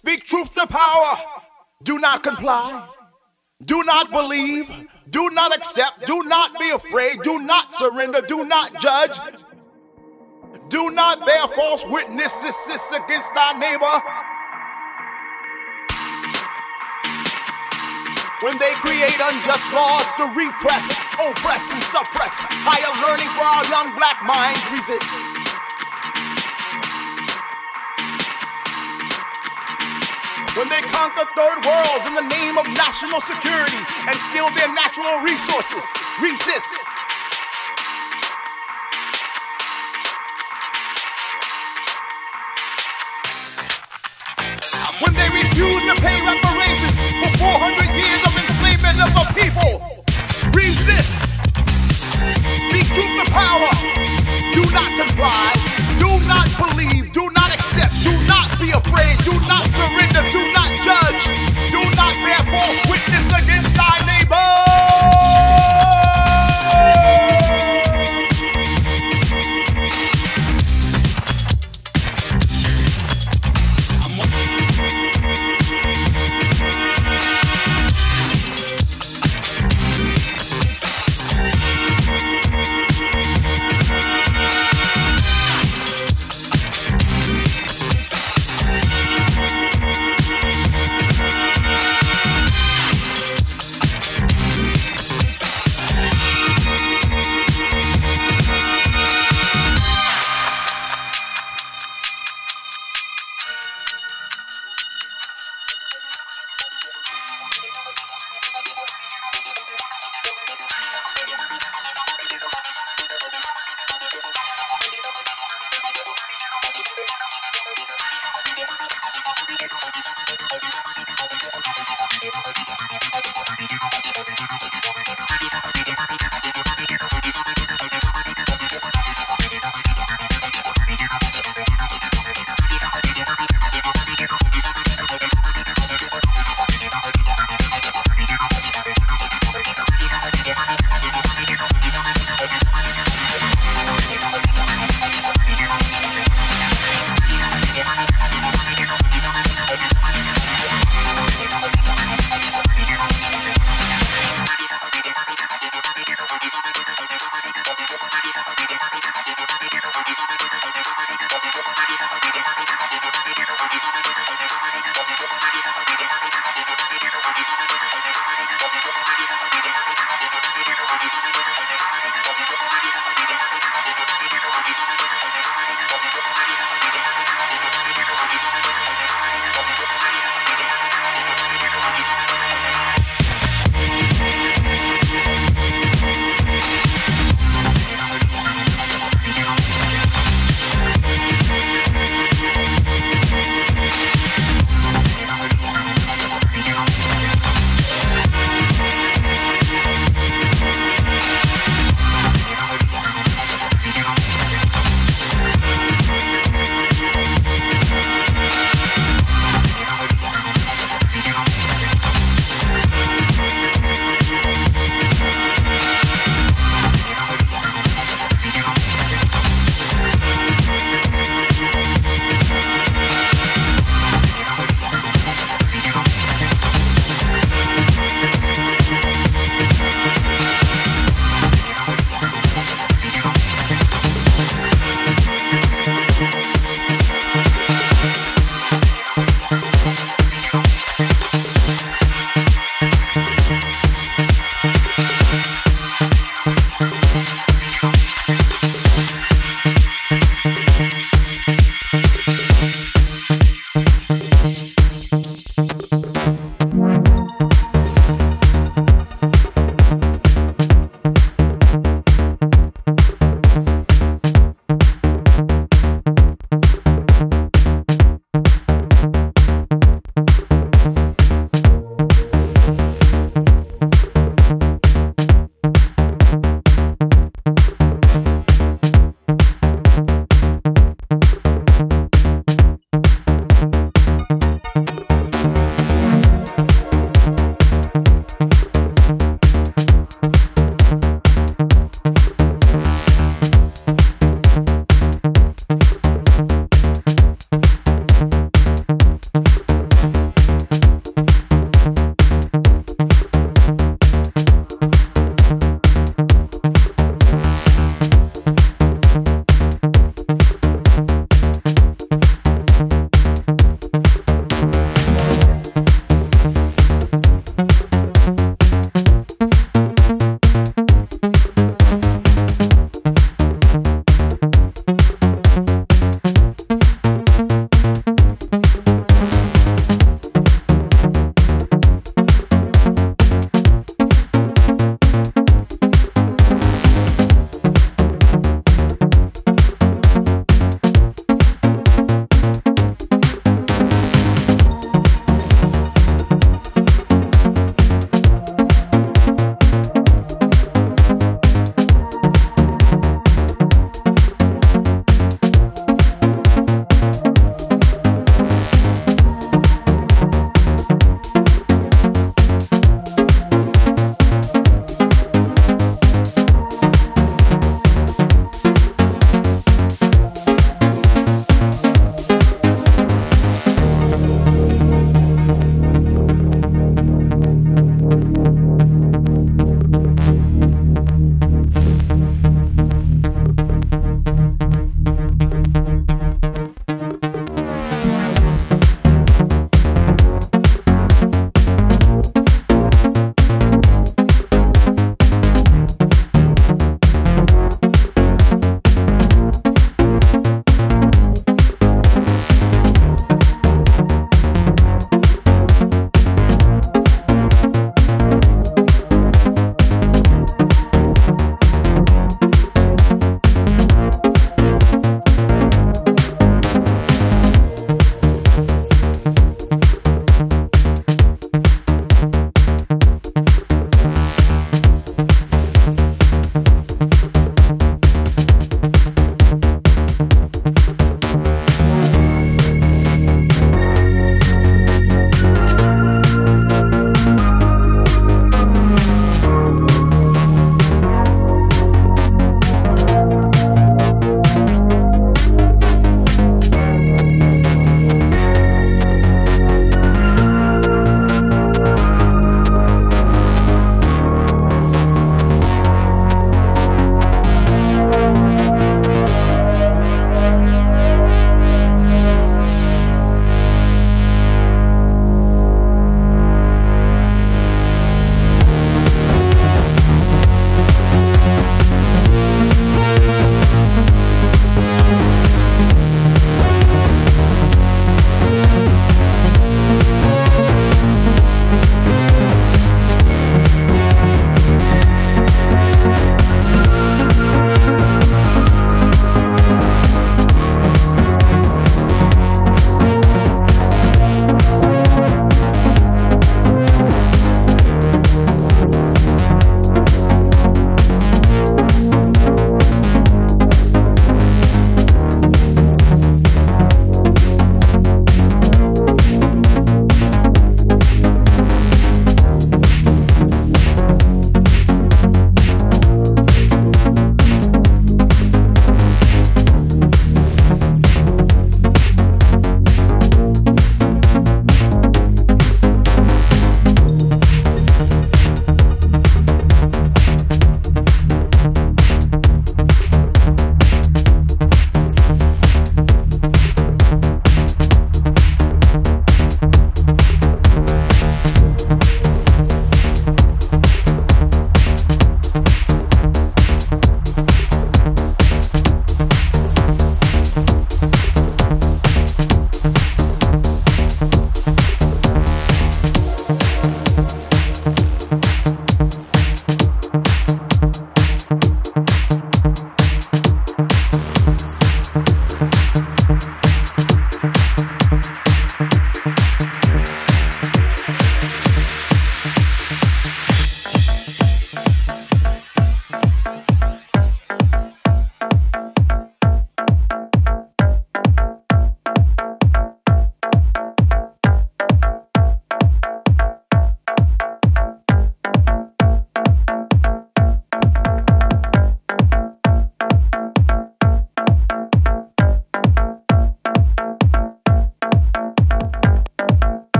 Speak truth to power. Do not comply. Do not believe. Do not accept. Do not be afraid. Do not surrender. Do not judge. Do not bear false witnesses against thy neighbor. When they create unjust laws to repress, oppress, and suppress, higher learning for our young black minds resist. When they conquer third worlds in the name of national security and steal their natural resources. Resist. When they refuse to pay reparations for 400 years of enslavement of the people. Resist. Speak truth to power. Do not comply. Do not believe. Do not accept. Do not be afraid. Do not surrender. Do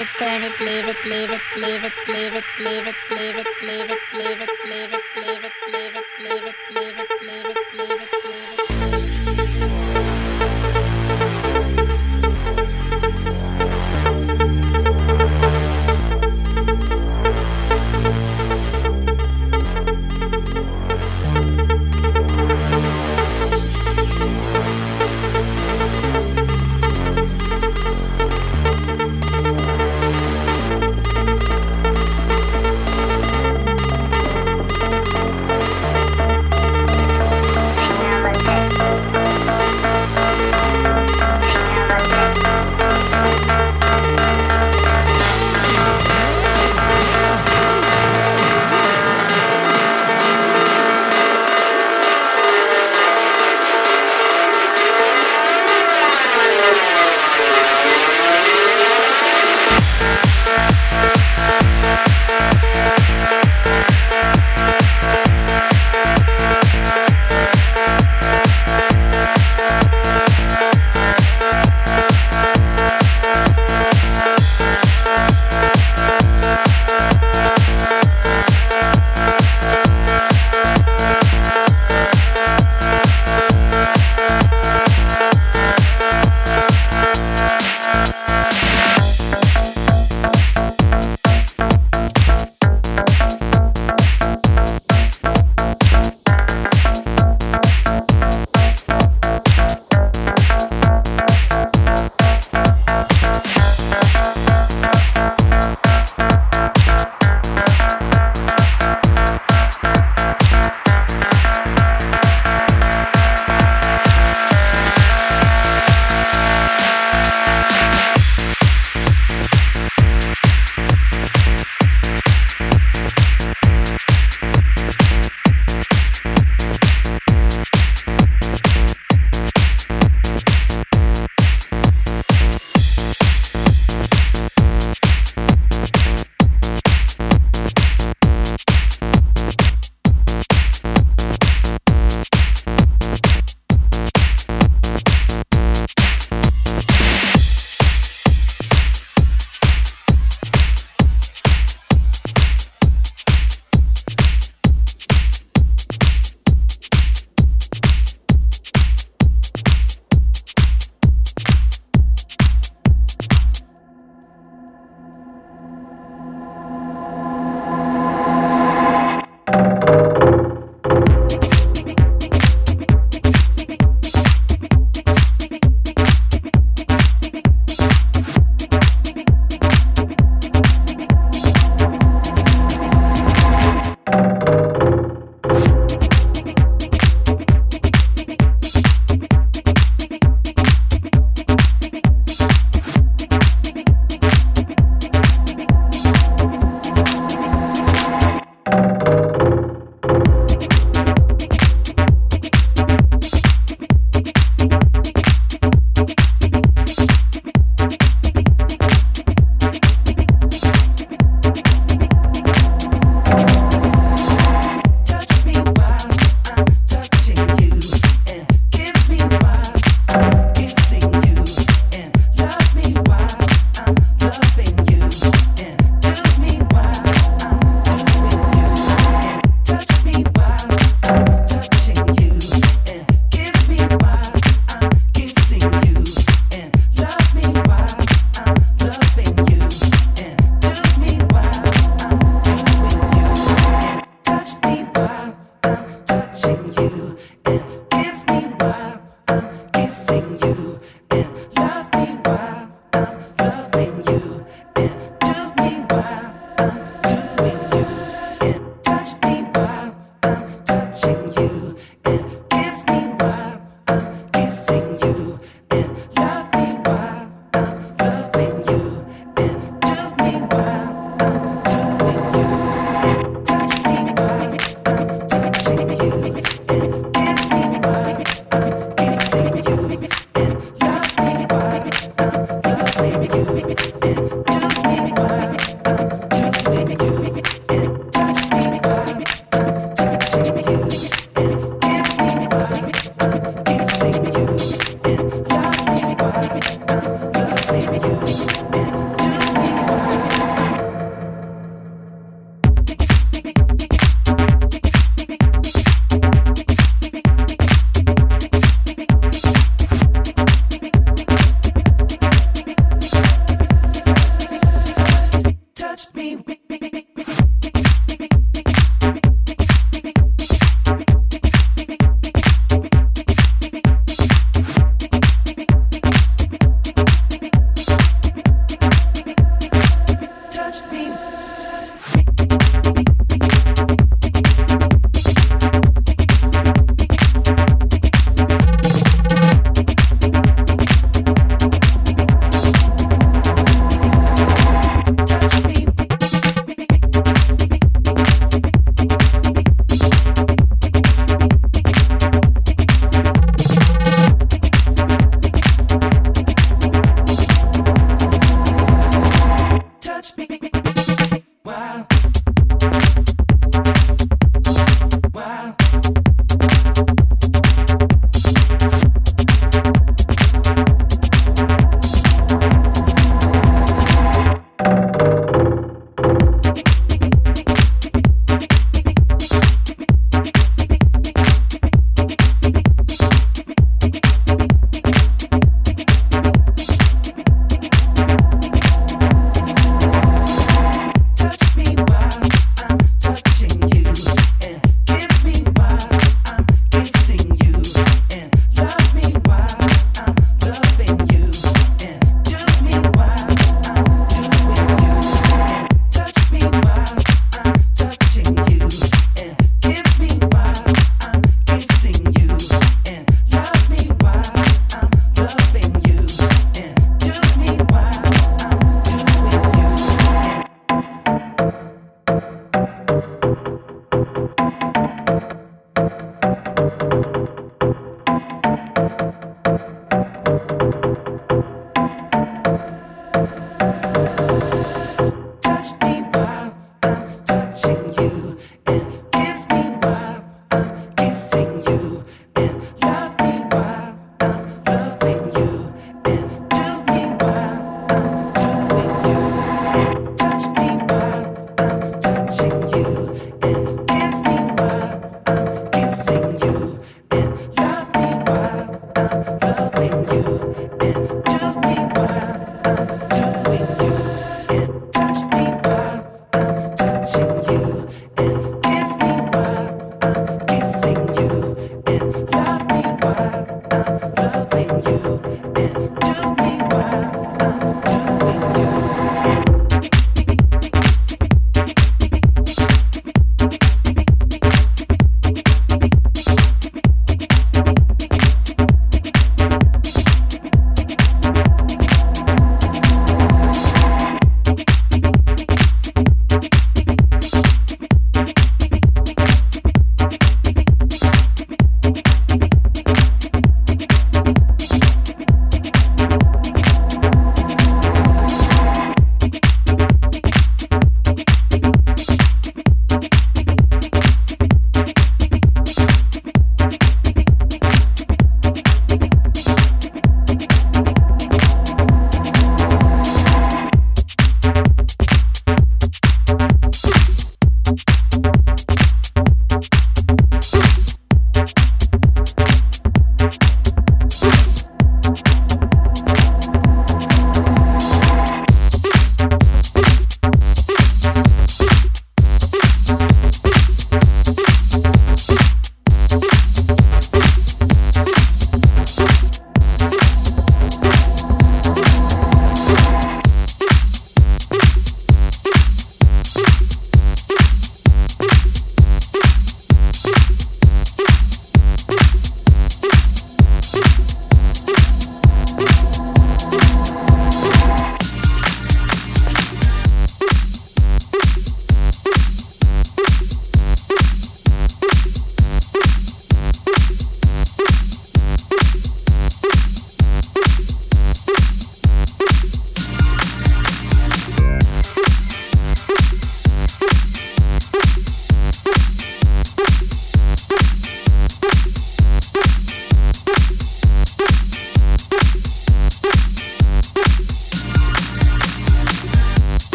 It, turn it, leave it, leave it, leave it, leave it, leave it,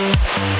we